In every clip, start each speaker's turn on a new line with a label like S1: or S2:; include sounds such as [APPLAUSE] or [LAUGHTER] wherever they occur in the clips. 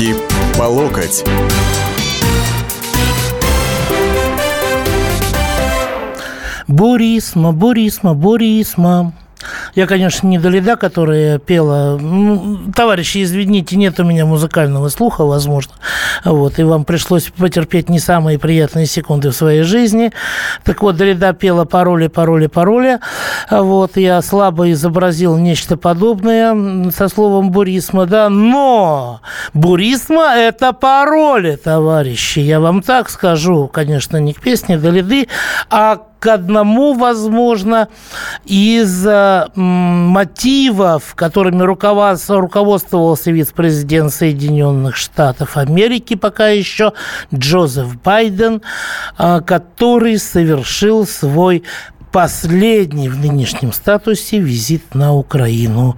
S1: Руки по локоть.
S2: Бурисма, Бурисма, Бурисма. Я, конечно, не Долида, которая пела. Ну, товарищи, извините, нет у меня музыкального слуха, возможно. Вот, и вам пришлось потерпеть не самые приятные секунды в своей жизни. Так вот, Долида пела пароли, пароли, пароли. Вот, я слабо изобразил нечто подобное со словом бурисма, да. Но бурисма – это пароли, товарищи. Я вам так скажу, конечно, не к песне Долиды, а к одному, возможно, из э, мотивов, которыми руководствовался вице-президент Соединенных Штатов Америки пока еще Джозеф Байден, э, который совершил свой последний в нынешнем статусе визит на Украину.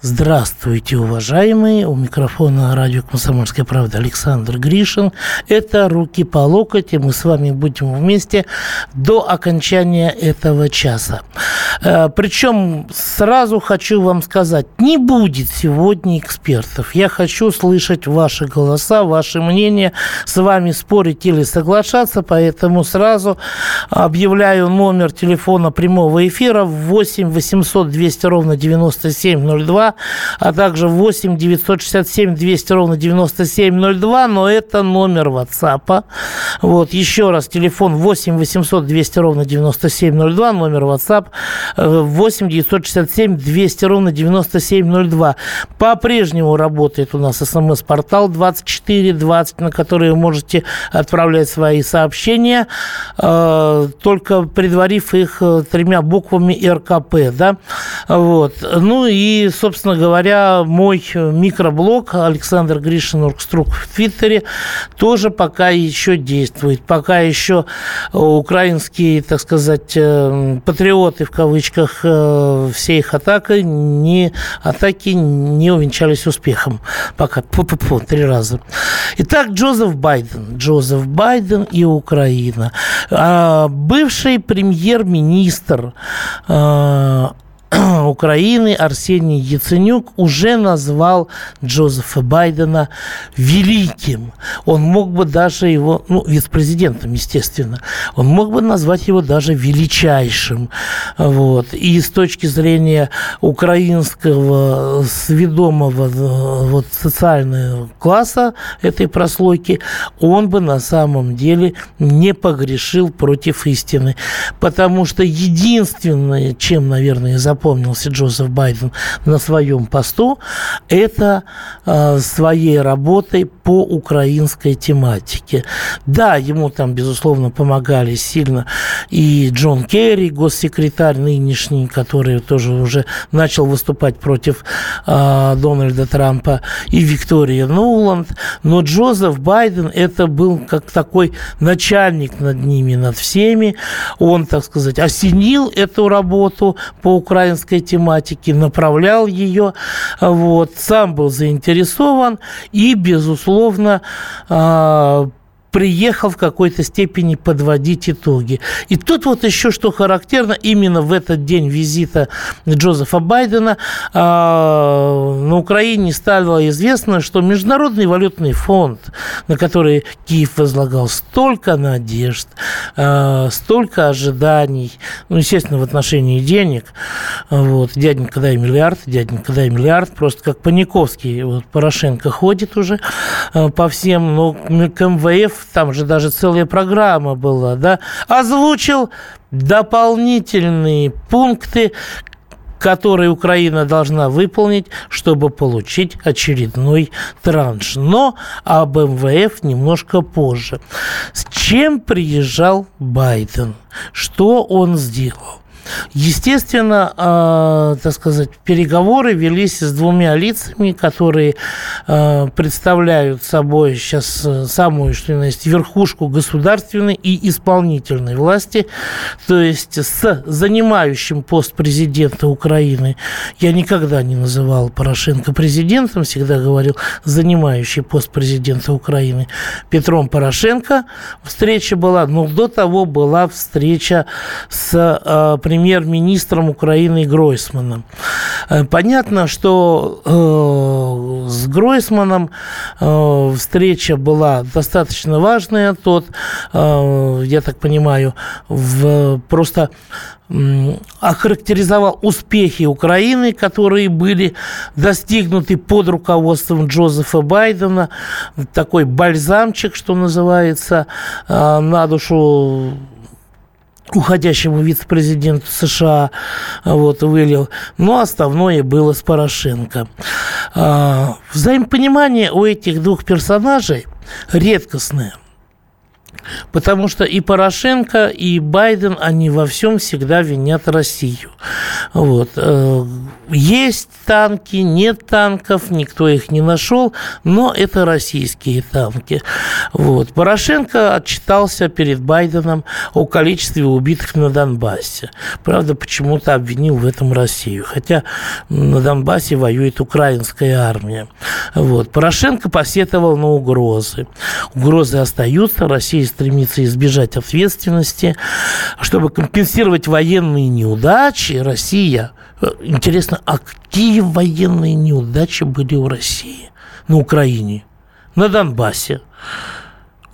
S2: Здравствуйте, уважаемые. У микрофона радио «Комсомольская правда» Александр Гришин. Это «Руки по локоть», и мы с вами будем вместе до окончания этого часа. Э, Причем сразу хочу вам сказать, не будет сегодня экспертов. Я хочу слышать ваши голоса, ваши мнения, с вами спорить или соглашаться, поэтому сразу объявляю номер телефона прямого эфира 8 800 200 ровно 9702 а также 8 967 200 ровно 9702, но это номер WhatsApp. Вот, еще раз, телефон 8 800 200 ровно 9702, номер WhatsApp 8 967 200 ровно 9702. По-прежнему работает у нас смс-портал 2420, на который вы можете отправлять свои сообщения, э, только предварив их э, тремя буквами РКП, да, вот. Ну и, собственно, собственно говоря, мой микроблог Александр Гришин Оргструк в Твиттере тоже пока еще действует. Пока еще украинские, так сказать, э, патриоты в кавычках э, все их атаки не, атаки не увенчались успехом. Пока. Пу -пу -пу, три раза. Итак, Джозеф Байден. Джозеф Байден и Украина. А, бывший премьер-министр [CLEARS THROAT] Украины Арсений Яценюк уже назвал Джозефа Байдена великим. Он мог бы даже его, ну, вице-президентом, естественно, он мог бы назвать его даже величайшим. Вот. И с точки зрения украинского сведомого вот, социального класса этой прослойки, он бы на самом деле не погрешил против истины. Потому что единственное, чем, наверное, запомнил запомнился Джозеф Байден на своем посту, это э, своей работой по украинской тематике. Да, ему там, безусловно, помогали сильно и Джон Керри, госсекретарь нынешний, который тоже уже начал выступать против э, Дональда Трампа, и Виктория Нуланд. Но Джозеф Байден это был как такой начальник над ними, над всеми. Он, так сказать, осенил эту работу по украинской украинской тематики, направлял ее, вот, сам был заинтересован и, безусловно, а, приехал в какой-то степени подводить итоги. И тут вот еще что характерно, именно в этот день визита Джозефа Байдена э, на Украине стало известно, что Международный валютный фонд, на который Киев возлагал столько надежд, э, столько ожиданий, ну, естественно, в отношении денег, вот, дяденька дай миллиард, дяденька дай миллиард, просто как Паниковский, вот Порошенко ходит уже э, по всем, но к МВФ там же даже целая программа была, да, озвучил дополнительные пункты, которые Украина должна выполнить, чтобы получить очередной транш. Но об МВФ немножко позже. С чем приезжал Байден? Что он сделал? Естественно, э, так сказать, переговоры велись с двумя лицами, которые э, представляют собой сейчас э, самую, что есть, верхушку государственной и исполнительной власти, то есть с занимающим пост президента Украины. Я никогда не называл Порошенко президентом, всегда говорил занимающий пост президента Украины Петром Порошенко. Встреча была, но до того была встреча с э, премьером премьер-министром Украины Гройсманом. Э, понятно, что э, с Гройсманом э, встреча была достаточно важная. Тот, я так понимаю, в, просто охарактеризовал успехи Украины, которые были достигнуты под руководством Джозефа Байдена. Такой бальзамчик, что называется, на душу уходящему вице-президенту США вот, вылил, но основное было с Порошенко. А, взаимопонимание у этих двух персонажей редкостное – Потому что и Порошенко, и Байден, они во всем всегда винят Россию. Вот. Э, есть танки, нет танков, никто их не нашел, но это российские танки. Вот. Порошенко отчитался перед Байденом о количестве убитых на Донбассе. Правда, почему-то обвинил в этом Россию, хотя на Донбассе воюет украинская армия. Вот. Порошенко посетовал на угрозы. Угрозы остаются, Россия стремится избежать ответственности. Чтобы компенсировать военные неудачи, Россия... Э, интересно, а какие военные неудачи были у России на Украине, на Донбассе?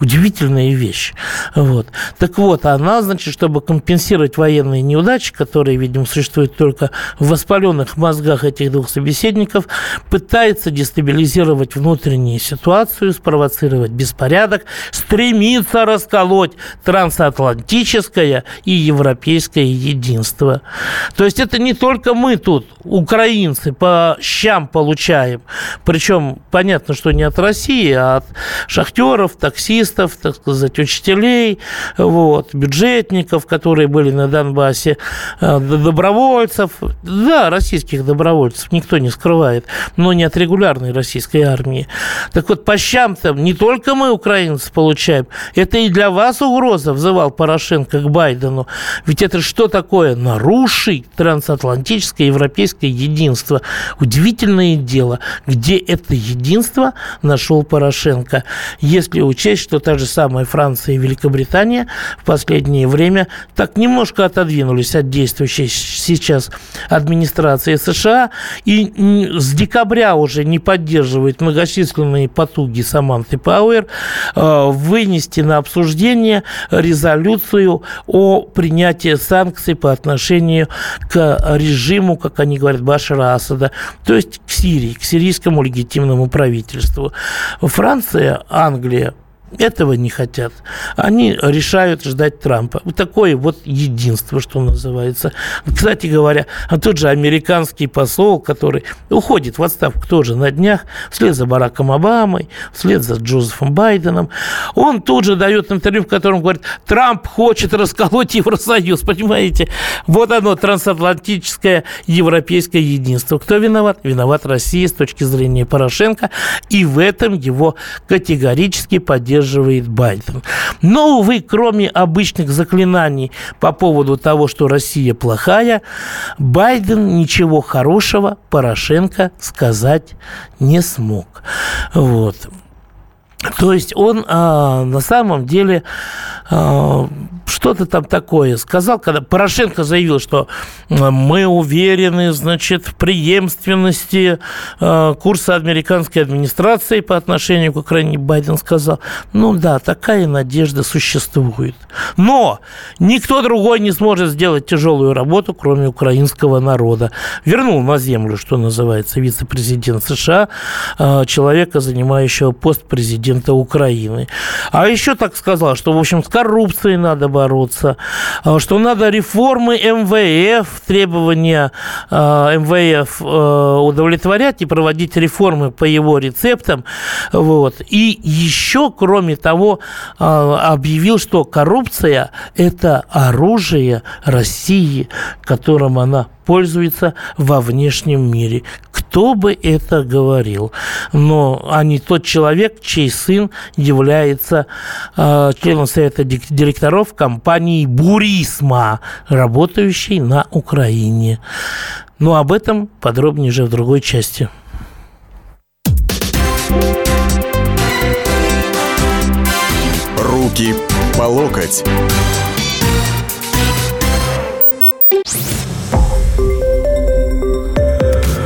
S2: Удивительная вещь. Вот. Так вот, она, значит, чтобы компенсировать военные неудачи, которые, видимо, существуют только в воспаленных мозгах этих двух собеседников, пытается дестабилизировать внутреннюю ситуацию, спровоцировать беспорядок, стремится расколоть трансатлантическое и европейское единство. То есть это не только мы тут, украинцы, по щам получаем. Причем понятно, что не от России, а от шахтеров, таксистов, специалистов, так сказать, учителей, вот, бюджетников, которые были на Донбассе, э, добровольцев, да, российских добровольцев, никто не скрывает, но не от регулярной российской армии. Так вот, по щам там не только мы, украинцы, получаем, это и для вас угроза, взывал Порошенко к Байдену. Ведь это что такое? Нарушить трансатлантическое европейское единство. Удивительное дело, где это единство нашел Порошенко. Если учесть, что что та же самая Франция и Великобритания в последнее время так немножко отодвинулись от действующей сейчас администрации США и с декабря уже не поддерживает многочисленные потуги Саманты Пауэр э, вынести на обсуждение резолюцию о принятии санкций по отношению к режиму, как они говорят, Башара Асада, то есть к Сирии, к сирийскому легитимному правительству. Франция, Англия, этого не хотят. Они решают ждать Трампа. Вот такое вот единство, что называется. Кстати говоря, а тот же американский посол, который уходит в отставку тоже на днях, вслед за Бараком Обамой, вслед за Джозефом Байденом, он тут же дает интервью, в котором говорит, Трамп хочет расколоть Евросоюз, понимаете? Вот оно, трансатлантическое европейское единство. Кто виноват? Виноват Россия с точки зрения Порошенко, и в этом его категорически поддерживает поддерживает Байден. Но, увы, кроме обычных заклинаний по поводу того, что Россия плохая, Байден ничего хорошего Порошенко сказать не смог. Вот. То есть он а, на самом деле а, что-то там такое сказал, когда Порошенко заявил, что мы уверены, значит, в преемственности а, курса американской администрации по отношению к Украине, Байден сказал, ну да, такая надежда существует. Но никто другой не сможет сделать тяжелую работу, кроме украинского народа. Вернул на землю, что называется, вице-президент США, а, человека, занимающего пост президента президента Украины. А еще так сказал, что, в общем, с коррупцией надо бороться, а, что надо реформы МВФ, требования а, МВФ а, удовлетворять и проводить реформы по его рецептам. Вот. И еще, кроме того, объявил, что коррупция – это оружие России, которым она пользуется во внешнем мире. Кто бы это говорил? Но а не тот человек, чей сын является э, членом совета директоров компании «Бурисма», работающей на Украине. Но об этом подробнее уже в другой части.
S1: Руки по локоть.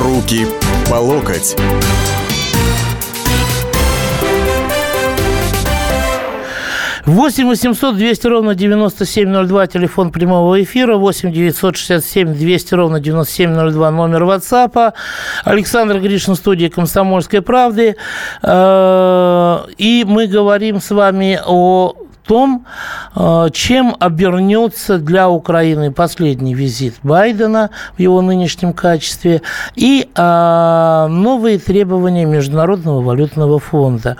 S3: Руки по локоть.
S2: 8 800 200 ровно 9702, телефон прямого эфира, 8 967 200 ровно 9702, номер WhatsApp. Александр Гришин, студия «Комсомольской правды». Э, и мы говорим с вами о том, э, чем обернется для Украины последний визит Байдена в его нынешнем качестве и э, новые требования Международного валютного фонда.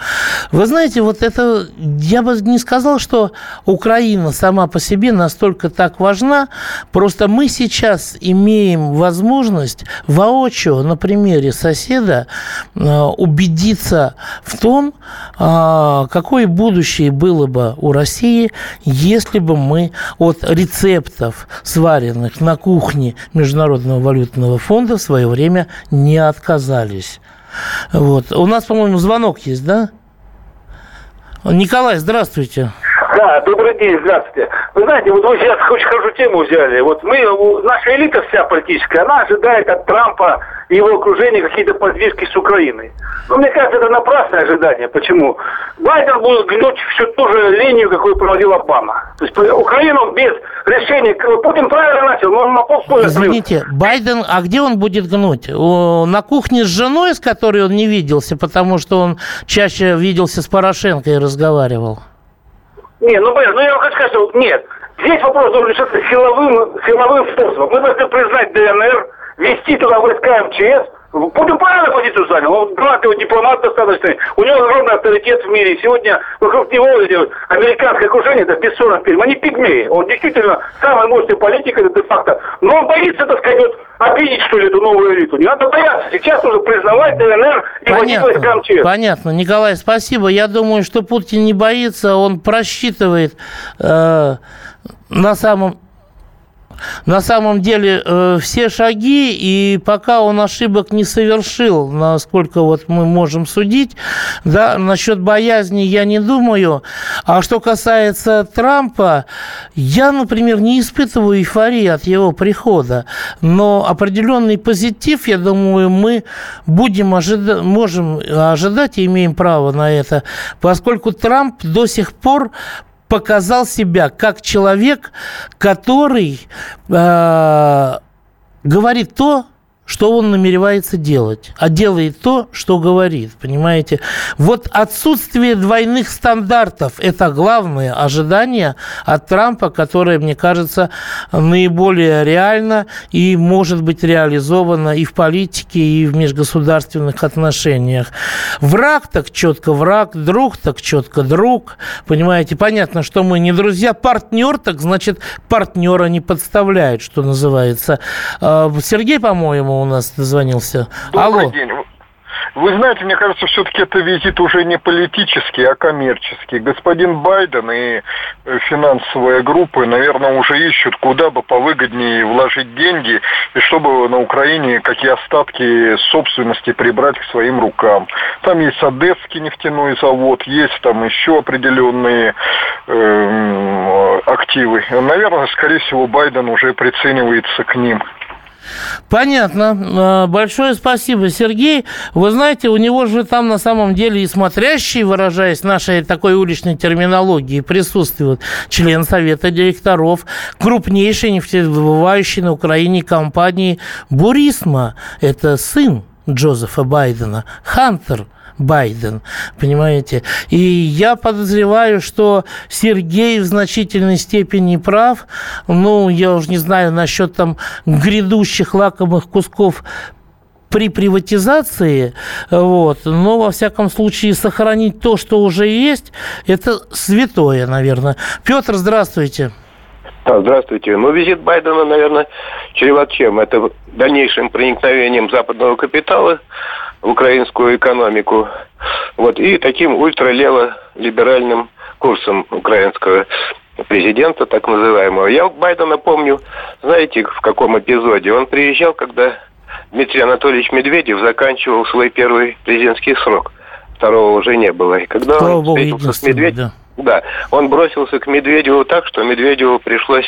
S2: Вы знаете, вот это, я бы не сказал, что Украина сама по себе настолько так важна, просто мы сейчас имеем возможность воочию на примере соседа э, убедиться в том, какое будущее было бы у России, если бы мы от рецептов, сваренных на кухне Международного валютного фонда, в свое время не отказались. Вот. У нас, по-моему, звонок есть, да? Николай, здравствуйте.
S4: Да, добрый день, здравствуйте. Вы знаете, вот вы сейчас очень хорошую тему взяли. Вот мы, наша элита вся политическая, она ожидает от Трампа и его окружения какие-то подвижки с Украиной. Но мне кажется, это напрасное ожидание. Почему? Байден будет гнуть всю ту же линию, какую проводил Обама. То есть Украину без решения... Путин правильно начал, но он на полстоя
S2: Извините, Байден, а где он будет гнуть? На кухне с женой, с которой он не виделся, потому что он чаще виделся с Порошенко и разговаривал?
S4: Не, ну, блин, ну я вам хочу сказать, что нет. Здесь вопрос должен решаться силовым, силовым способом. Мы должны признать ДНР, вести туда войска МЧС, Путин правильно позицию занял. Он талантливый дипломат достаточно. У него огромный авторитет в мире. сегодня вокруг него американское окружение, это бессонов фильм. Они пигмеи. Он действительно самый мощный политик, это де-факто. Но он боится, так сказать, вот, обидеть, что ли, эту новую элиту. Не надо бояться. Сейчас нужно признавать ДНР и
S2: Понятно. МЧС. Понятно. Николай, спасибо. Я думаю, что Путин не боится. Он просчитывает э, на самом на самом деле э, все шаги, и пока он ошибок не совершил, насколько вот мы можем судить, да, насчет боязни я не думаю. А что касается Трампа, я, например, не испытываю эйфории от его прихода, но определенный позитив, я думаю, мы будем ожидать, можем ожидать и имеем право на это, поскольку Трамп до сих пор показал себя как человек, который э, говорит то, что он намеревается делать, а делает то, что говорит, понимаете? Вот отсутствие двойных стандартов – это главное ожидание от Трампа, которое, мне кажется, наиболее реально и может быть реализовано и в политике, и в межгосударственных отношениях. Враг так четко враг, друг так четко друг, понимаете? Понятно, что мы не друзья, партнер так, значит, партнера не подставляет, что называется. А, Сергей, по-моему, у нас дозвонился.
S5: Добрый Алло. день. Вы знаете, мне кажется, все-таки это визит уже не политический, а коммерческий. Господин Байден и э, финансовые группы, наверное, уже ищут, куда бы повыгоднее вложить деньги, и чтобы на Украине какие остатки собственности прибрать к своим рукам. Там есть Одесский нефтяной завод, есть там еще определенные э, активы. Наверное, скорее всего, Байден уже приценивается к ним.
S2: Понятно. А, большое спасибо, Сергей. Вы знаете, у него же там на самом деле и смотрящий, выражаясь нашей такой уличной терминологии, присутствует член Совета директоров крупнейшей нефтедобывающей на Украине компании «Бурисма». Это сын Джозефа Байдена, Хантер – Байден, понимаете? И я подозреваю, что Сергей в значительной степени прав. Ну, я уже не знаю насчет там грядущих лакомых кусков при приватизации, вот, но, во всяком случае, сохранить то, что уже есть, это святое, наверное. Петр, здравствуйте.
S6: А, здравствуйте. Ну, визит Байдена, наверное, чреват чем? Это дальнейшим проникновением западного капитала в украинскую экономику. Вот, и таким ультралево-либеральным курсом украинского президента, так называемого. Я Байдена помню, знаете, в каком эпизоде? Он приезжал, когда Дмитрий Анатольевич Медведев заканчивал свой первый президентский срок. Второго уже не было. И когда Слава он встретился с Медведевым... Да. Да, он бросился к Медведеву так, что Медведеву пришлось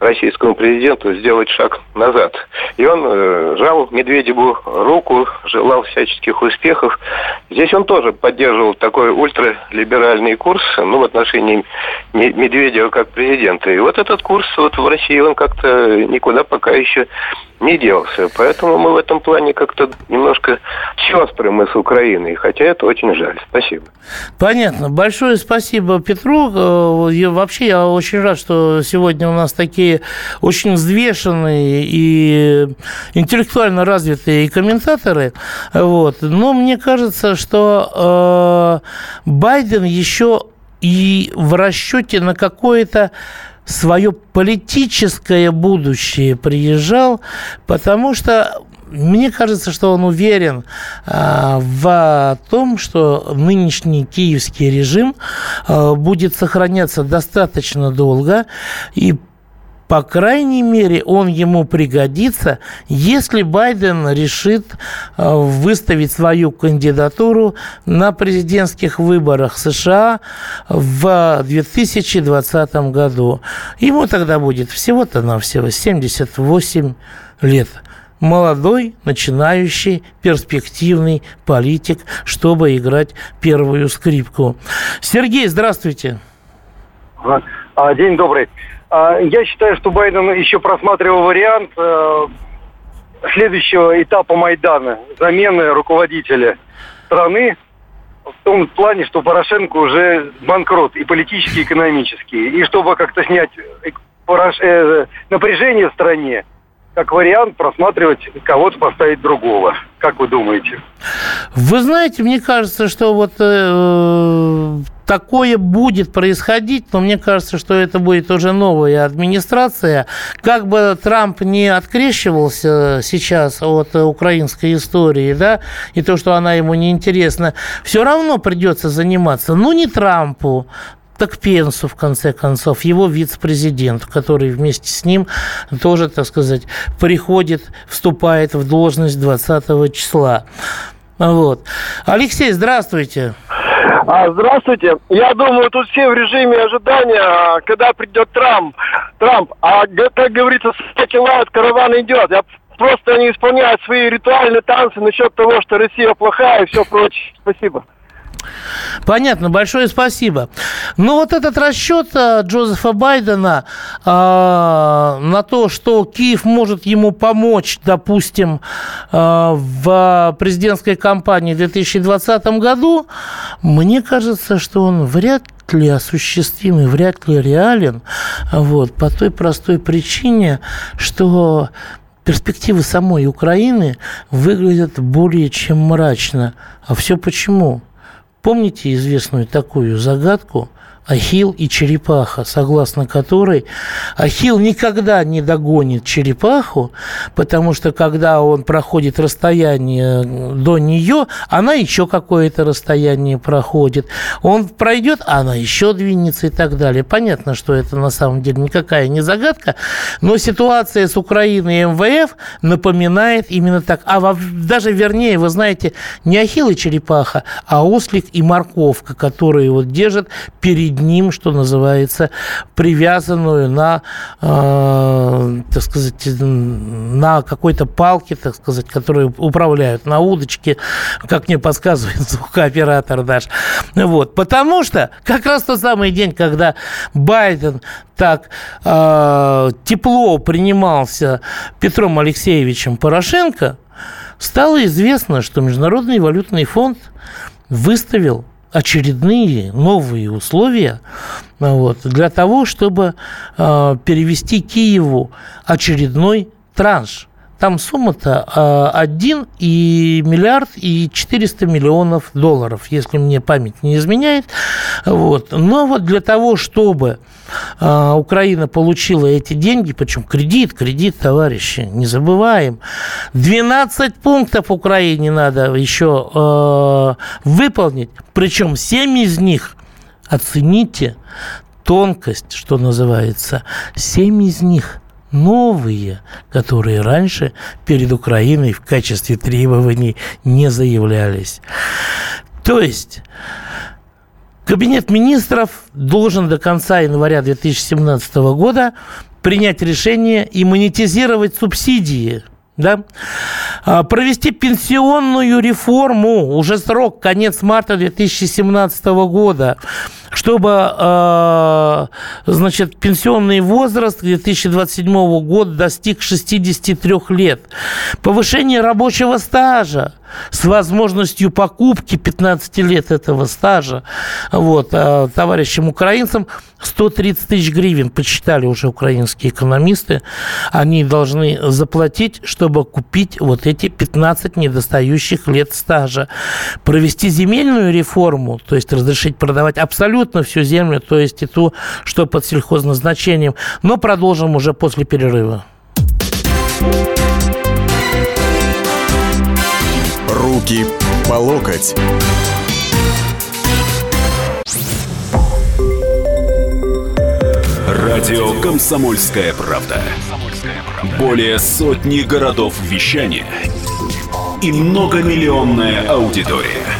S6: российскому президенту сделать шаг назад. И он э, жал Медведеву руку, желал всяческих успехов. Здесь он тоже поддерживал такой ультралиберальный курс ну, в отношении Медведева как президента. И вот этот курс вот в России, он как-то никуда пока еще не делся. Поэтому мы в этом плане как-то немножко сестры мы с Украиной, хотя это очень жаль. Спасибо.
S2: Понятно. Большое спасибо Петру. И э, вообще я очень рад, что сегодня у нас такие очень взвешенные и интеллектуально развитые комментаторы. Вот. Но мне кажется, что э, Байден еще и в расчете на какое-то свое политическое будущее приезжал, потому что мне кажется, что он уверен а, в том, что нынешний киевский режим а, будет сохраняться достаточно долго, и по крайней мере, он ему пригодится, если Байден решит э, выставить свою кандидатуру на президентских выборах США в 2020 году. Ему тогда будет всего-то навсего 78 лет молодой, начинающий, перспективный политик, чтобы играть первую скрипку. Сергей, здравствуйте.
S7: А, день добрый. А, я считаю, что Байден еще просматривал вариант э, следующего этапа Майдана, замены руководителя страны в том плане, что Порошенко уже банкрот и политический, и экономический. И чтобы как-то снять э, напряжение в стране, как вариант просматривать кого-то поставить другого. Как вы думаете?
S2: Вы знаете, мне кажется, что вот э, такое будет происходить, но мне кажется, что это будет уже новая администрация. Как бы Трамп не открещивался сейчас от украинской истории, да, и то, что она ему не интересна, все равно придется заниматься. Ну, не Трампу, так Пенсу, в конце концов, его вице-президент, который вместе с ним тоже, так сказать, приходит, вступает в должность 20 числа. Вот. Алексей, здравствуйте.
S8: А, здравствуйте. Я думаю, тут все в режиме ожидания, а, когда придет Трамп. Трамп. А как говорится, собаки лают, караван идет. Я просто не исполняют свои ритуальные танцы насчет того, что Россия плохая и все прочее. Спасибо.
S2: Понятно, большое спасибо. Ну, вот этот расчет э, Джозефа Байдена э, на то, что Киев может ему помочь, допустим, э, в президентской кампании в 2020 году, мне кажется, что он вряд ли осуществим и вряд ли реален, вот, по той простой причине, что перспективы самой Украины выглядят более чем мрачно. А все почему? Помните известную такую загадку – Ахилл и черепаха, согласно которой Ахилл никогда не догонит черепаху, потому что когда он проходит расстояние до нее, она еще какое-то расстояние проходит. Он пройдет, а она еще двинется и так далее. Понятно, что это на самом деле никакая не загадка, но ситуация с Украиной и МВФ напоминает именно так. А даже вернее, вы знаете, не Ахилл и черепаха, а ослик и морковка, которые вот держат перед ним, что называется, привязанную на, э, так сказать, на какой-то палке, так сказать, которые управляют на удочке, как мне подсказывает звукооператор наш. Вот. Потому что как раз тот самый день, когда Байден так э, тепло принимался Петром Алексеевичем Порошенко, стало известно, что Международный валютный фонд выставил очередные новые условия вот, для того, чтобы э, перевести Киеву очередной транш там сумма-то 1 и миллиард и 400 миллионов долларов, если мне память не изменяет. Вот. Но вот для того, чтобы Украина получила эти деньги, причем кредит, кредит, товарищи, не забываем, 12 пунктов Украине надо еще э, выполнить, причем 7 из них, оцените, тонкость, что называется, 7 из них новые, которые раньше перед Украиной в качестве требований не заявлялись. То есть Кабинет министров должен до конца января 2017 года принять решение и монетизировать субсидии да? А, провести пенсионную реформу, уже срок, конец марта 2017 года, чтобы, э, значит, пенсионный возраст к 2027 году достиг 63 лет. Повышение рабочего стажа с возможностью покупки 15 лет этого стажа вот, э, товарищам украинцам 130 тысяч гривен, почитали уже украинские экономисты, они должны заплатить, чтобы купить вот эти 15 недостающих лет стажа. Провести земельную реформу, то есть разрешить продавать абсолютно всю землю, то есть и ту, что под сельхозназначением. Но продолжим уже после перерыва.
S3: Руки по локоть.
S1: Радио «Комсомольская правда». Более сотни городов вещания и многомиллионная аудитория.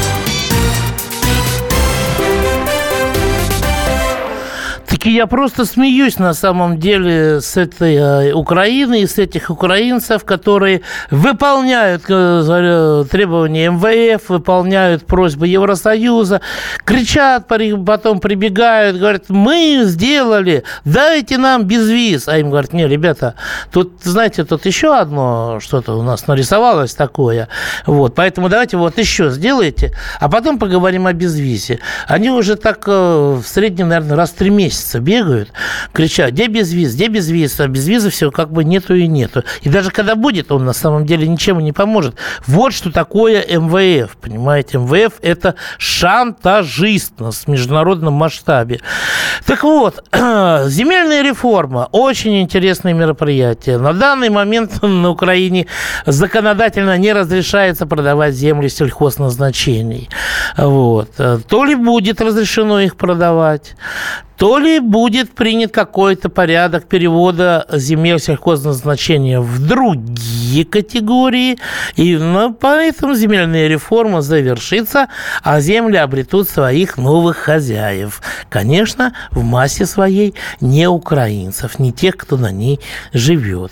S2: Все-таки я просто смеюсь на самом деле с этой э, Украины и с этих украинцев, которые выполняют э, требования МВФ, выполняют просьбы Евросоюза, кричат, потом прибегают, говорят, мы сделали, дайте нам без виз. А им говорят, не, ребята, тут, знаете, тут еще одно что-то у нас нарисовалось такое. Вот, поэтому давайте вот еще сделайте, а потом поговорим о безвизе. Они уже так э, в среднем, наверное, раз в три месяца месяца бегают, кричат, где без виз, где без виз, а без визы все как бы нету и нету. И даже когда будет, он на самом деле ничем не поможет. Вот что такое МВФ, понимаете? МВФ – это шантажист на международном масштабе. Так вот, [CLEARS THROAT] земельная реформа – очень интересное мероприятие. На данный момент [LAUGHS] на Украине законодательно не разрешается продавать земли сельхозназначений. Вот. То ли будет разрешено их продавать, то ли будет принят какой-то порядок перевода земель сельхозназначения в другие категории, и ну, поэтому земельная реформа завершится, а земли обретут своих новых хозяев. Конечно, в массе своей не украинцев, не тех, кто на ней живет.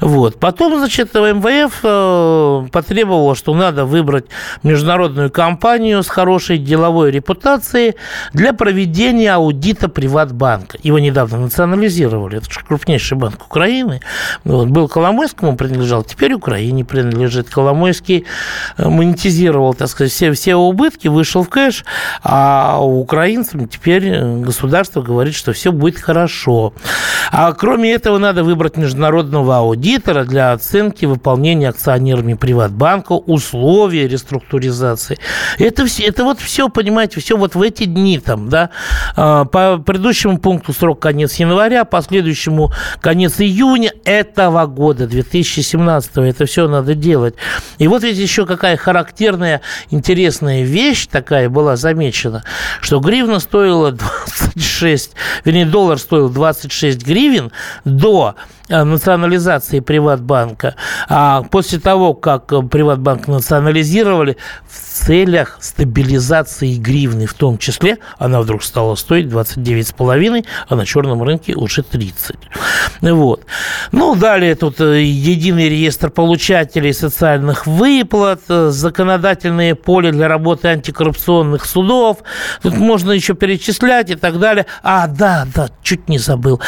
S2: Вот. Потом, значит, МВФ э, потребовало, что надо выбрать международную компанию с хорошей деловой репутацией для проведения аудита приватного Приватбанк. Его недавно национализировали. Это же крупнейший банк Украины. Вот, был Коломойскому принадлежал, теперь Украине принадлежит. Коломойский э, монетизировал, так сказать, все, все убытки, вышел в кэш, а украинцам теперь э, государство говорит, что все будет хорошо. А кроме этого, надо выбрать международного аудитора для оценки выполнения акционерами Приватбанка условий реструктуризации. Это, все, это вот все, понимаете, все вот в эти дни там, да, а, по предыдущему пункту срок конец января, по следующему конец июня этого года, 2017. Это все надо делать. И вот ведь еще какая характерная, интересная вещь такая была замечена, что гривна стоила 26, вернее, доллар стоил 26 гривен до национализации Приватбанка. А после того, как Приватбанк национализировали, в целях стабилизации гривны в том числе, она вдруг стала стоить 29,5, а на черном рынке уже 30. Вот. Ну, далее тут э, единый реестр получателей социальных выплат, э, законодательное поле для работы антикоррупционных судов. Тут можно еще перечислять и так далее. А, да, да, чуть не забыл.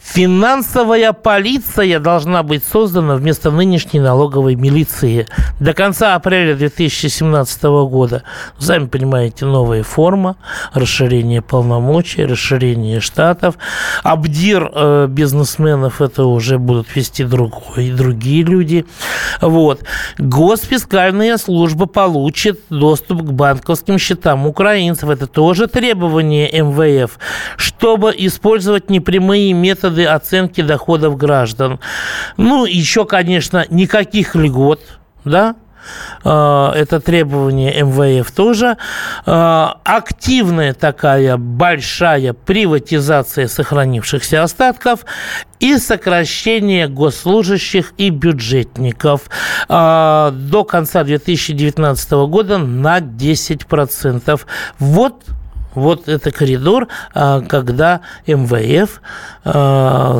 S2: Финансовая полиция должна быть создана вместо нынешней налоговой милиции. До конца апреля 2017 года. Сами понимаете, новая форма, расширение полномочий, расширение штатов. Абдир э, бизнесменов это уже будут вести другой, другие люди. Вот. Госпискальная служба получит доступ к банковским счетам украинцев. Это тоже требование МВФ, чтобы использовать непрямые методы оценки доходов граждан. Ну, еще, конечно, никаких льгот, да, а, это требование МВФ тоже. А, активная такая большая приватизация сохранившихся остатков и сокращение госслужащих и бюджетников а, до конца 2019 года на 10%. Вот вот это коридор, когда МВФ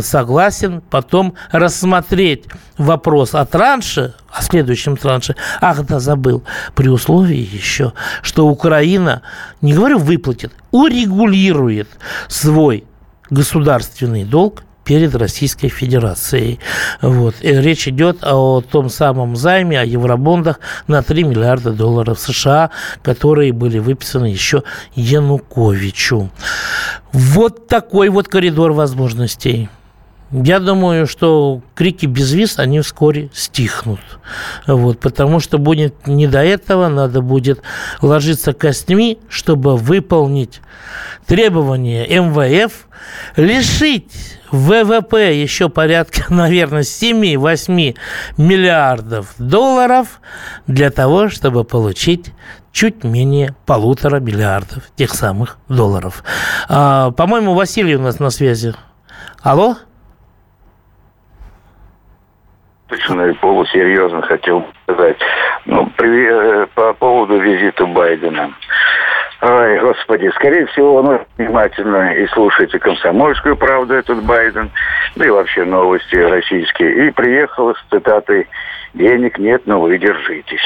S2: согласен потом рассмотреть вопрос о транше, о следующем транше. Ах, да, забыл. При условии еще, что Украина, не говорю выплатит, урегулирует свой государственный долг перед Российской Федерацией. Вот. И речь идет о том самом займе, о евробондах на 3 миллиарда долларов США, которые были выписаны еще Януковичу. Вот такой вот коридор возможностей. Я думаю, что крики без виз, они вскоре стихнут. Вот, потому что будет не до этого, надо будет ложиться костьми, чтобы выполнить требования МВФ, лишить ВВП еще порядка, [LAUGHS] наверное, 7-8 миллиардов долларов для того, чтобы получить чуть менее полутора миллиардов тех самых долларов. А, по-моему, Василий у нас на связи. Алло?
S9: точно и полусерьезно хотел сказать. Ну, при, э, по поводу визита Байдена. Ой, господи, скорее всего, он внимательно и слушайте комсомольскую правду этот Байден, да и вообще новости российские. И приехал с цитатой «Денег нет, но вы держитесь».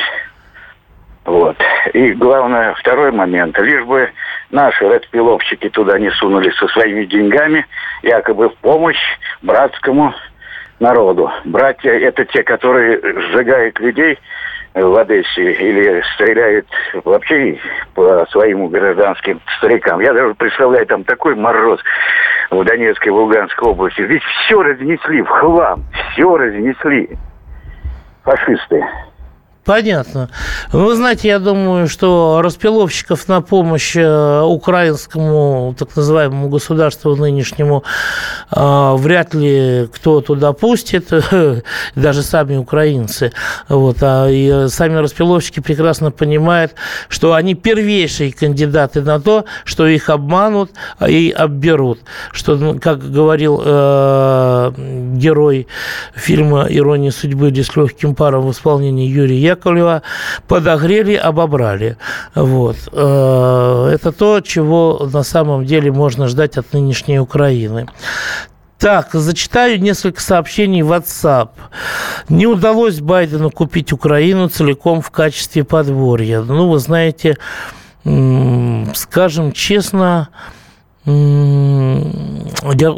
S9: Вот. И главное, второй момент. Лишь бы наши редпиловщики туда не сунулись со своими деньгами, якобы в помощь братскому народу. Братья – это те, которые сжигают людей в Одессе или стреляют вообще по своим гражданским старикам. Я даже представляю, там такой мороз в Донецкой, в Луганской области. Ведь все разнесли в хлам, все разнесли фашисты.
S2: Понятно. Вы знаете, я думаю, что распиловщиков на помощь э, украинскому так называемому государству нынешнему э, вряд ли кто туда пустит, [LAUGHS] даже сами украинцы. Вот. А и сами распиловщики прекрасно понимают, что они первейшие кандидаты на то, что их обманут и обберут. Что, ну, как говорил э, герой фильма «Ирония судьбы» с легким паром в исполнении Юрия Яковлева, подогрели, обобрали. Вот. Э, это то, чего на самом деле можно ждать от нынешней Украины. Так, зачитаю несколько сообщений в WhatsApp. Не удалось Байдену купить Украину целиком в качестве подворья. Ну, вы знаете, скажем честно, у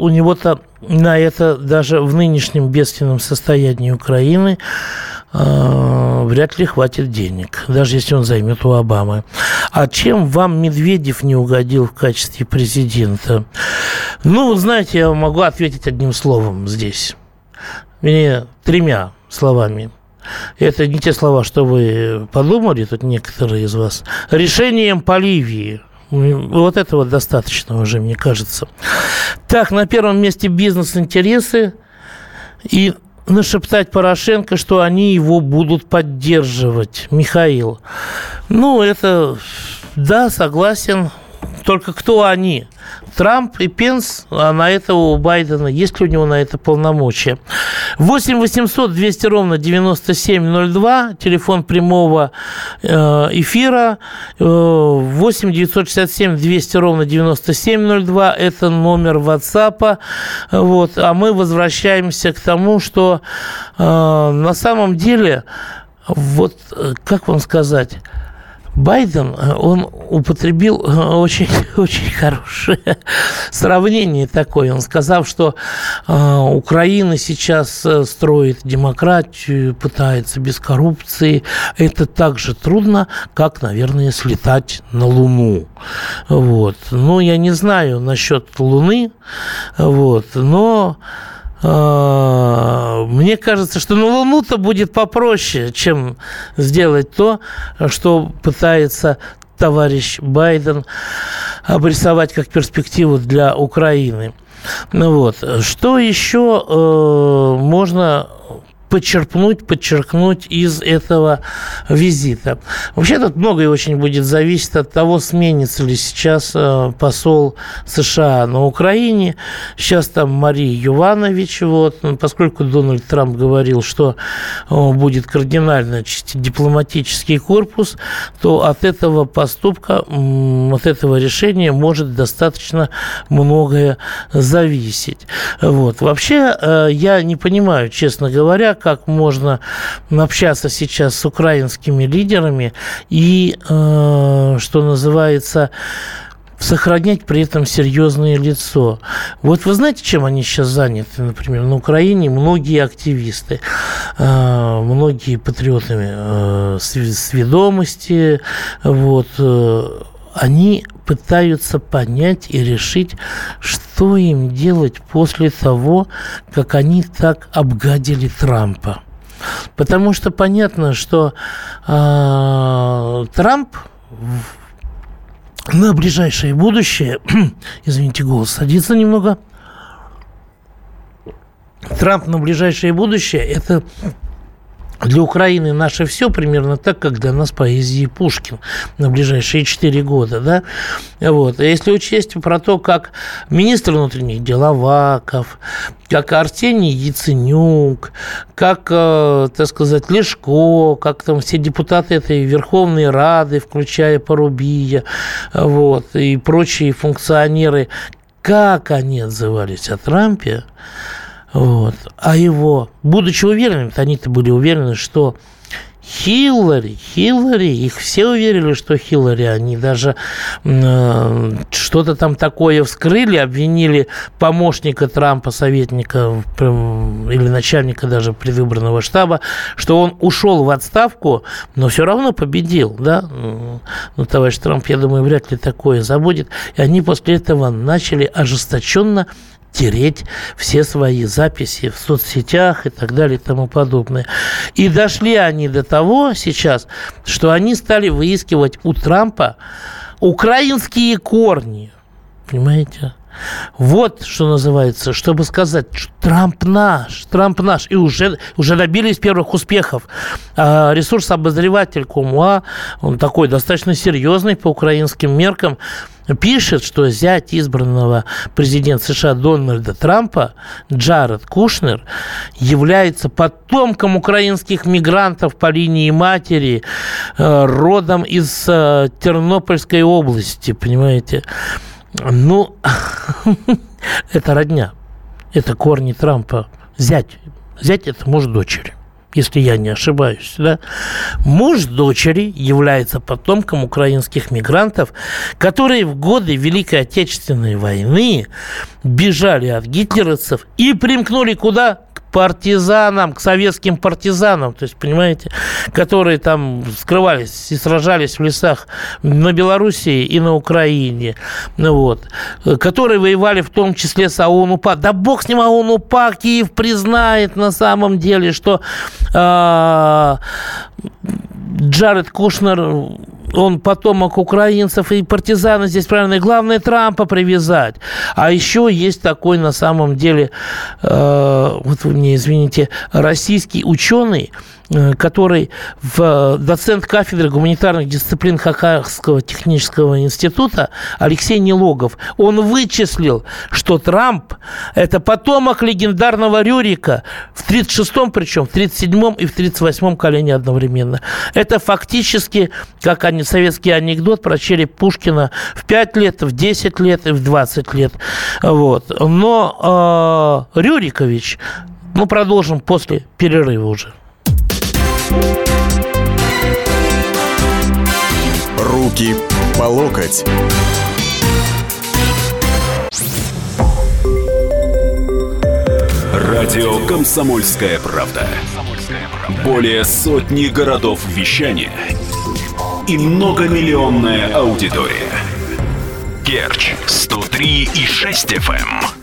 S2: него-то на это даже в нынешнем бедственном состоянии Украины вряд ли хватит денег, даже если он займет у Обамы. А чем вам Медведев не угодил в качестве президента? Ну, знаете, я могу ответить одним словом здесь. Вернее, тремя словами. Это не те слова, что вы подумали, тут некоторые из вас. Решением по Ливии – вот этого достаточно уже, мне кажется. Так, на первом месте бизнес-интересы и нашептать Порошенко, что они его будут поддерживать. Михаил. Ну, это, да, согласен, только кто они? Трамп и Пенс, а на это у Байдена, есть ли у него на это полномочия? 8 800 200 ровно 9702, телефон прямого э, эфира, 8 967 200 ровно 9702, это номер WhatsApp. Вот, а мы возвращаемся к тому, что э, на самом деле, вот как вам сказать, Байден, э, он употребил э, очень, [LAUGHS] очень хорошее [LAUGHS] сравнение такое. Он сказал, что э, Украина сейчас строит демократию, пытается без коррупции. Это так же трудно, как, наверное, слетать на Луну. Вот. Ну, я не знаю насчет Луны, вот, но мне кажется, что на Луну-то будет попроще, чем сделать то, что пытается товарищ Байден обрисовать как перспективу для Украины. Ну вот. Что еще э, можно подчеркнуть, подчеркнуть из этого визита. Вообще тут многое очень будет зависеть от того, сменится ли сейчас э, посол США на Украине. Сейчас там Мария Юванович, вот, поскольку Дональд Трамп говорил, что э, будет кардинально очистить дипломатический корпус, то от этого поступка, от этого решения может достаточно многое зависеть. Вот. Вообще, э, я не понимаю, честно говоря, как можно общаться сейчас с украинскими лидерами и, э, что называется, сохранять при этом серьезное лицо. Вот вы знаете, чем они сейчас заняты, например, на Украине многие активисты, э, многие патриоты э, сведомости, вот, они пытаются понять и решить, что им делать после того, как они так обгадили Трампа. Потому что понятно, что э, Трамп на ближайшее будущее, [CLEARS THROAT] извините, голос садится немного, Трамп на ближайшее будущее – это для Украины наше все примерно так, как для нас поэзии Пушкин на ближайшие четыре года. Да? Вот. А если учесть про то, как министр внутренних дел Аваков, как Арсений Яценюк, как, э, так сказать, Лешко, как там все депутаты этой Верховной Рады, включая Порубия, вот, и прочие функционеры, как они отзывались о Трампе, вот. А его, будучи уверенными, они-то были уверены, что Хиллари, Хиллари, их все уверили, что Хиллари, они даже э, что-то там такое вскрыли, обвинили помощника Трампа, советника или начальника даже предвыборного штаба, что он ушел в отставку, но все равно победил, да, ну, товарищ Трамп, я думаю, вряд ли такое забудет, и они после этого начали ожесточенно тереть все свои записи в соцсетях и так далее и тому подобное. И дошли они до того сейчас, что они стали выискивать у Трампа украинские корни. Понимаете? Вот что называется, чтобы сказать, Трамп наш, Трамп наш. И уже, уже добились первых успехов. А ресурс-обозреватель Комуа, он такой достаточно серьезный по украинским меркам, пишет, что зять избранного президента США Дональда Трампа, Джаред Кушнер, является потомком украинских мигрантов по линии матери, э, родом из э, Тернопольской области, понимаете? Ну, [LAUGHS] это родня. Это корни Трампа. Зять. Зять – это муж дочери если я не ошибаюсь, да, муж дочери является потомком украинских мигрантов, которые в годы Великой Отечественной войны бежали от гитлеровцев и примкнули куда? Партизанам, к советским партизанам, то есть, понимаете, которые там скрывались и сражались в лесах на Белоруссии и на Украине, ну вот, которые воевали в том числе с АОН-УПА. Да бог с ним АОН-УПА, Киев признает на самом деле, что э, Джаред Кушнер он потомок украинцев и партизаны здесь правильно. И главное Трампа привязать. А еще есть такой на самом деле, э, вот вы мне извините, российский ученый, который в доцент кафедры гуманитарных дисциплин Хакасского технического института Алексей Нелогов, он вычислил, что Трамп – это потомок легендарного Рюрика в 36-м, причем в 37-м и в 38-м колене одновременно. Это фактически, как они, советский анекдот про череп Пушкина в 5 лет, в 10 лет и в 20 лет. Вот. Но э, Рюрикович, мы продолжим после перерыва уже.
S3: Руки по локоть.
S1: Радио «Комсомольская правда». Более сотни городов вещания и многомиллионная аудитория. Керчь 103 и 6 FM.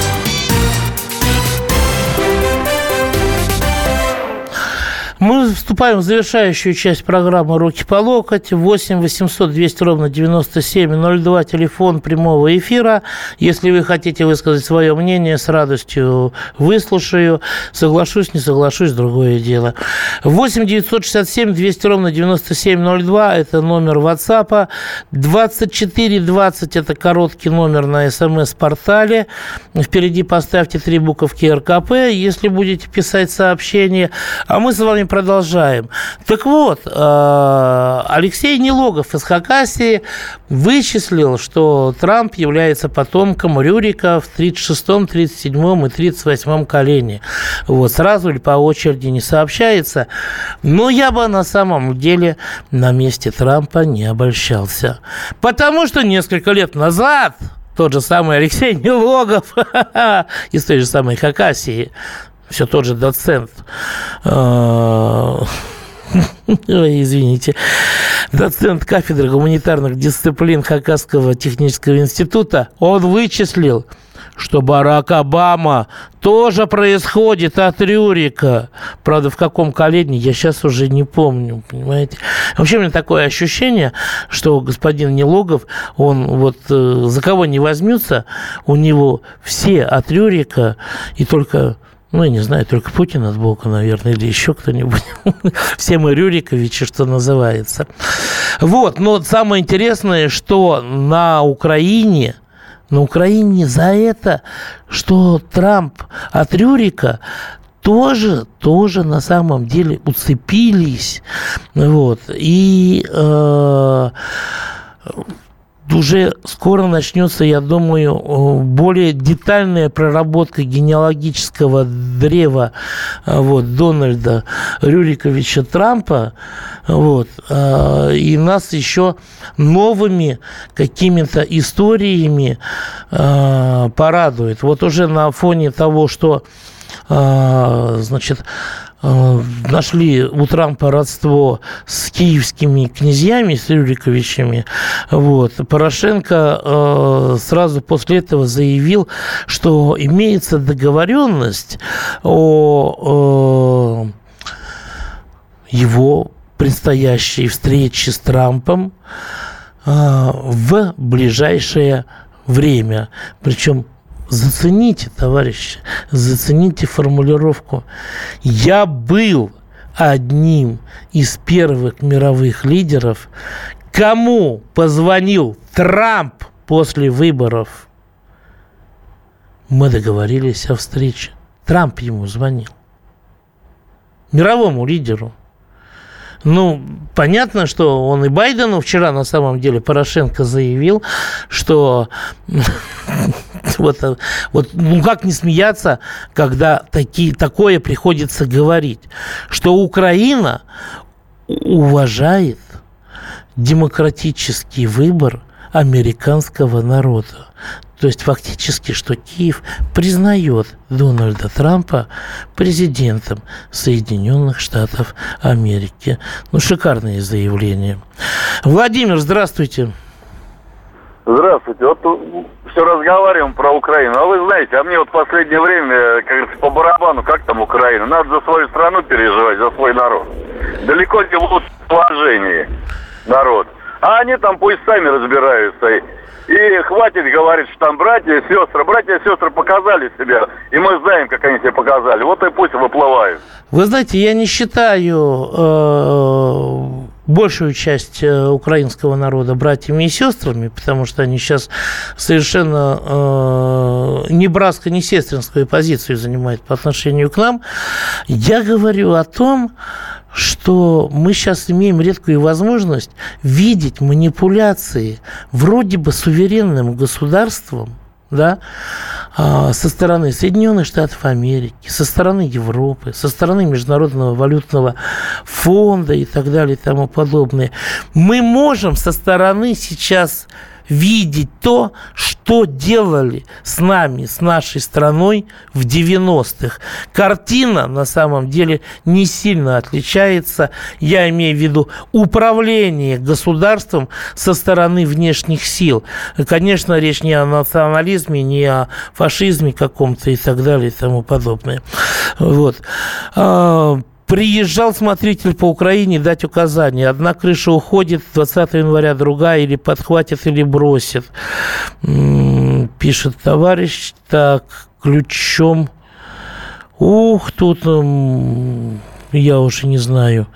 S2: Мы вступаем в завершающую часть программы «Руки по локоть». 8 800 200 ровно 9702, телефон прямого эфира. Если вы хотите высказать свое мнение, с радостью выслушаю. Соглашусь, не соглашусь, другое дело. 8 967 200 ровно 9702, это номер WhatsApp. 2420, это короткий номер на смс-портале. Впереди поставьте три буковки РКП, если будете писать сообщение. А мы с вами продолжаем. Так вот, э, Алексей Нелогов из Хакасии вычислил, что Трамп является потомком Рюрика в 36-м, 37-м и 38-м колене. Вот, сразу или по очереди не сообщается. Но я бы на самом деле на месте Трампа не обольщался. Потому что несколько лет назад тот же самый Алексей Нелогов [LAUGHS] из той же самой Хакасии все тот же доцент а, [LAUGHS] извините. Доцент кафедры гуманитарных дисциплин Хакасского технического института, он вычислил, что Барак Обама тоже происходит от Рюрика. Правда, в каком колене, я сейчас уже не помню, понимаете. Вообще, у меня такое ощущение, что господин Нелогов, он вот э, за кого не возьмется, у него все от Рюрика, и только ну, я не знаю, только Путин от Бога, наверное, или еще кто-нибудь. [LAUGHS] Все мы Рюриковичи, что называется. Вот, но самое интересное, что на Украине, на Украине за это, что Трамп от Рюрика тоже, тоже на самом деле уцепились. Вот. И э, уже скоро начнется, я думаю, более детальная проработка генеалогического древа вот, Дональда Рюриковича Трампа. Вот, и нас еще новыми какими-то историями порадует. Вот уже на фоне того, что значит, нашли у Трампа родство с киевскими князьями, с Рюриковичами. Вот. Порошенко э, сразу после этого заявил, что имеется договоренность о э, его предстоящей встрече с Трампом в ближайшее время. Причем Зацените, товарищи, зацените формулировку. Я был одним из первых мировых лидеров, кому позвонил Трамп после выборов. Мы договорились о встрече. Трамп ему звонил. Мировому лидеру. Ну, понятно, что он и Байдену вчера на самом деле Порошенко заявил, что вот, вот ну как не смеяться, когда такие, такое приходится говорить, что Украина уважает демократический выбор американского народа. То есть фактически, что Киев признает Дональда Трампа президентом Соединенных Штатов Америки. Ну, шикарные заявления. Владимир, здравствуйте.
S10: Здравствуйте. Вот все разговариваем про Украину. А вы знаете, а мне вот в последнее время, как говорится, по барабану, как там Украина? Надо за свою страну переживать, за свой народ. Далеко не в лучшем положении народ. А они там пусть сами разбираются. И хватит говорить, что там братья сестры. Братья и сестры показали себя, и мы знаем, как они себя показали. Вот и пусть выплывают.
S2: Вы знаете, я не считаю э, большую часть э, украинского народа братьями и сестрами, потому что они сейчас совершенно э, не братско, не сестринскую позицию занимают по отношению к нам. Я говорю о том, что мы сейчас имеем редкую возможность видеть манипуляции вроде бы суверенным государством, да, а, со стороны Соединенных Штатов Америки, со стороны Европы, со стороны Международного валютного фонда и так далее и тому подобное. Мы можем со стороны сейчас видеть то, что делали с нами, с нашей страной в 90-х. Картина на самом деле не сильно отличается. Я имею в виду управление государством со стороны внешних сил. Конечно, речь не о национализме, не о фашизме каком-то и так далее и тому подобное. Вот. Приезжал смотритель по Украине дать указания. Одна крыша уходит 20 января, другая или подхватит, или бросит. Пишет товарищ. Так, ключом. Ух, тут я уже не знаю.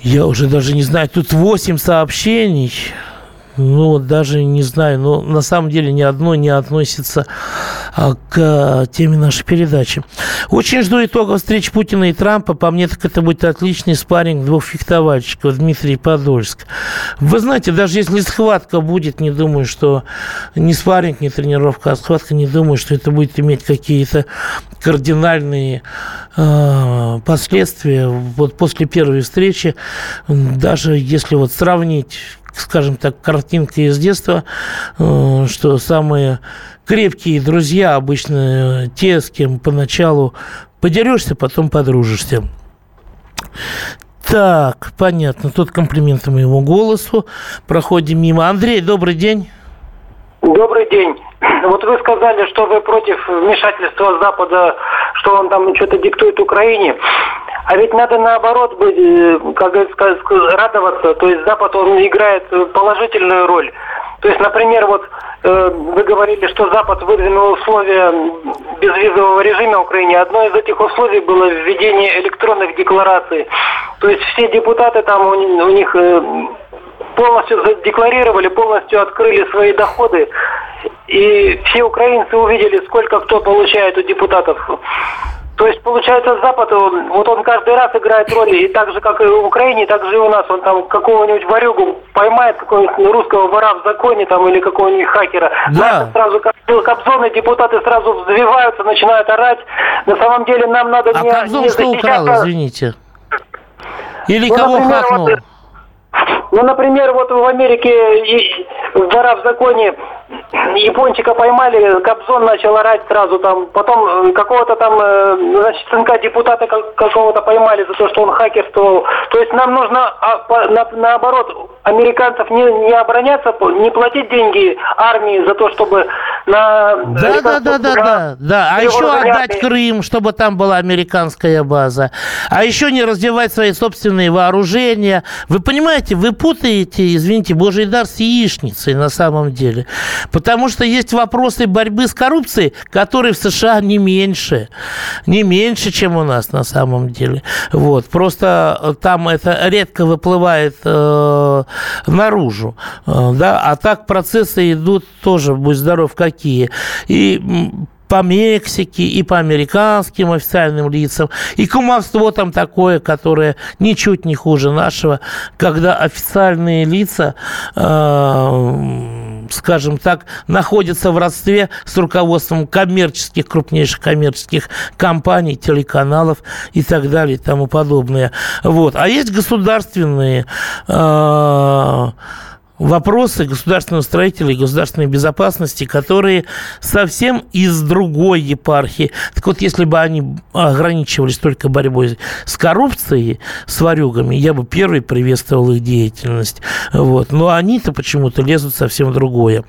S2: Я уже даже не знаю. Тут 8 сообщений ну, даже не знаю, но на самом деле ни одно не относится а, к теме нашей передачи. Очень жду итогов встречи Путина и Трампа. По мне, так это будет отличный спарринг двух фехтовальщиков, Дмитрий Подольск. Вы знаете, даже если схватка будет, не думаю, что не спарринг, не тренировка, а схватка, не думаю, что это будет иметь какие-то кардинальные э, последствия. Вот после первой встречи, даже если вот сравнить скажем так, картинка из детства, э, что самые крепкие друзья обычно те, с кем поначалу подерешься, потом подружишься. Так, понятно. Тут комплименты моему голосу. Проходим мимо. Андрей, добрый день.
S11: Добрый день. [CLEARS THROAT] Вот вы сказали, что вы против вмешательства Запада, что он там что-то диктует Украине. А ведь надо наоборот быть, э, как говорится, радоваться. То есть Запад, он играет положительную роль. То есть, например, вот э, вы говорили, что Запад выдвинул условия безвизового режима Украине. Одно из этих условий было введение электронных деклараций. То есть все депутаты там у, них э, полностью задекларировали, полностью открыли свои доходы. И все украинцы увидели, сколько кто получает у депутатов. То есть, получается, Запад, вот он каждый раз играет роли, и так же, как и в Украине, так же и у нас. Он там какого-нибудь варюгу поймает, какого-нибудь русского вора в законе там или какого-нибудь хакера. Да. Сразу как Кобзоны, депутаты сразу взвиваются, начинают орать. На самом деле нам надо
S2: а
S11: не...
S2: А Кобзон
S11: не
S2: что украл, извините? Или ну, кого
S11: например,
S2: хакнул?
S11: Вот, ну, например, вот в Америке вора в законе япончика поймали, Кобзон начал орать сразу там, потом э, какого-то там, э, значит, сынка депутата какого-то поймали за то, что он хакерствовал. То есть нам нужно а, на, наоборот американцев не, не обороняться, не платить деньги армии за то, чтобы на...
S2: Да, да, да, да, да, да. А еще отдать Крым, чтобы там была американская база. А еще не развивать свои собственные вооружения. Вы понимаете, вы путаете, извините, божий дар с яичницей на самом деле. Потому что есть вопросы борьбы с коррупцией, которые в США не меньше. Не меньше, чем у нас на самом деле. Вот. Просто э, там это редко выплывает э, наружу. Э, да? А так процессы идут тоже, будь здоров, какие. И по Мексике и по американским официальным лицам. И кумовство там такое, которое ничуть не хуже нашего, когда официальные лица, э, скажем так, находятся в родстве с руководством коммерческих, крупнейших коммерческих компаний, телеканалов и так далее и тому подобное. Вот. А есть государственные э, вопросы государственного строителя и государственной безопасности, которые совсем из другой епархии. Так вот, если бы они ограничивались только борьбой с коррупцией, с варюгами, я бы первый приветствовал их деятельность. Вот. Но они-то почему-то лезут совсем другое.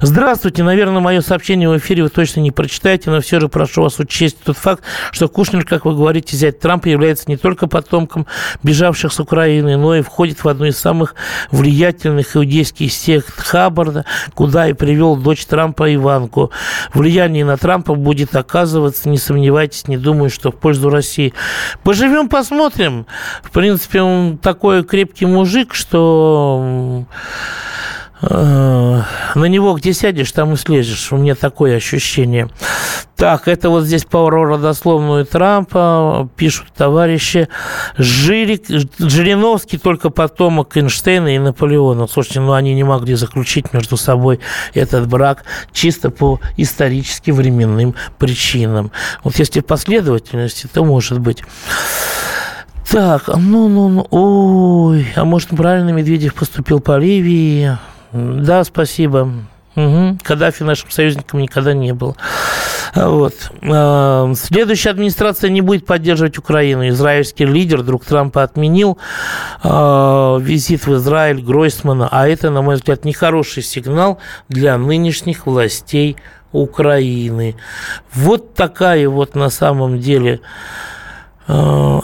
S2: Здравствуйте. Наверное, мое сообщение в эфире вы точно не прочитаете, но все же прошу вас учесть тот факт, что Кушнер, как вы говорите, зять Трампа является не только потомком бежавших с Украины, но и входит в одну из самых влиятельных иудейских сект Хаббарда, куда и привел дочь Трампа Иванку. Влияние на Трампа будет оказываться, не сомневайтесь, не думаю, что в пользу России. Поживем, посмотрим. В принципе, он такой крепкий мужик, что на него где сядешь, там и слезешь. У меня такое ощущение. Так, это вот здесь по родословную Трампа пишут товарищи. Жирик, Жириновский только потомок Эйнштейна и Наполеона. Слушайте, ну они не могли заключить между собой этот брак чисто по исторически временным причинам. Вот если последовательности, то может быть. Так, ну, ну, ну, ой, а может, правильно Медведев поступил по Ливии? Да, спасибо. Угу. Каддафи нашим союзником никогда не был. Вот. А, следующая администрация не будет поддерживать Украину. Израильский лидер, друг Трампа, отменил э, визит в Израиль Гройсмана, а это, на мой взгляд, нехороший сигнал для нынешних властей Украины. Вот такая вот на самом деле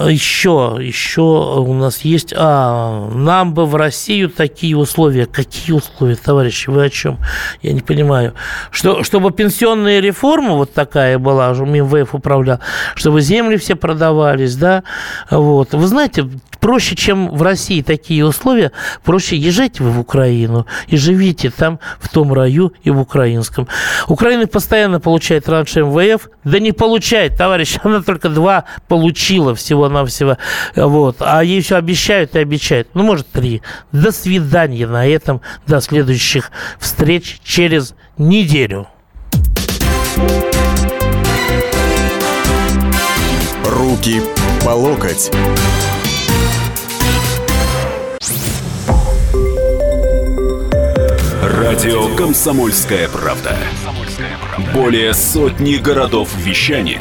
S2: еще, а, еще у нас есть... А, нам бы в Россию такие условия. Какие условия, товарищи? Вы о чем? Я не понимаю. Что, чтобы пенсионная реформа вот такая была, МВФ управлял, чтобы земли все продавались, да? Вот. Вы знаете, проще, чем в России такие условия, проще езжайте вы в Украину и живите там, в том раю и в украинском. Украина постоянно получает раньше МВФ, да не получает, товарищ, [LAUGHS] она только два получила всего-навсего, вот, а ей все обещают и обещают, ну, может, три. До свидания на этом, до следующих встреч через неделю.
S3: Руки по локоть.
S1: Радио «Комсомольская правда». Более сотни городов вещания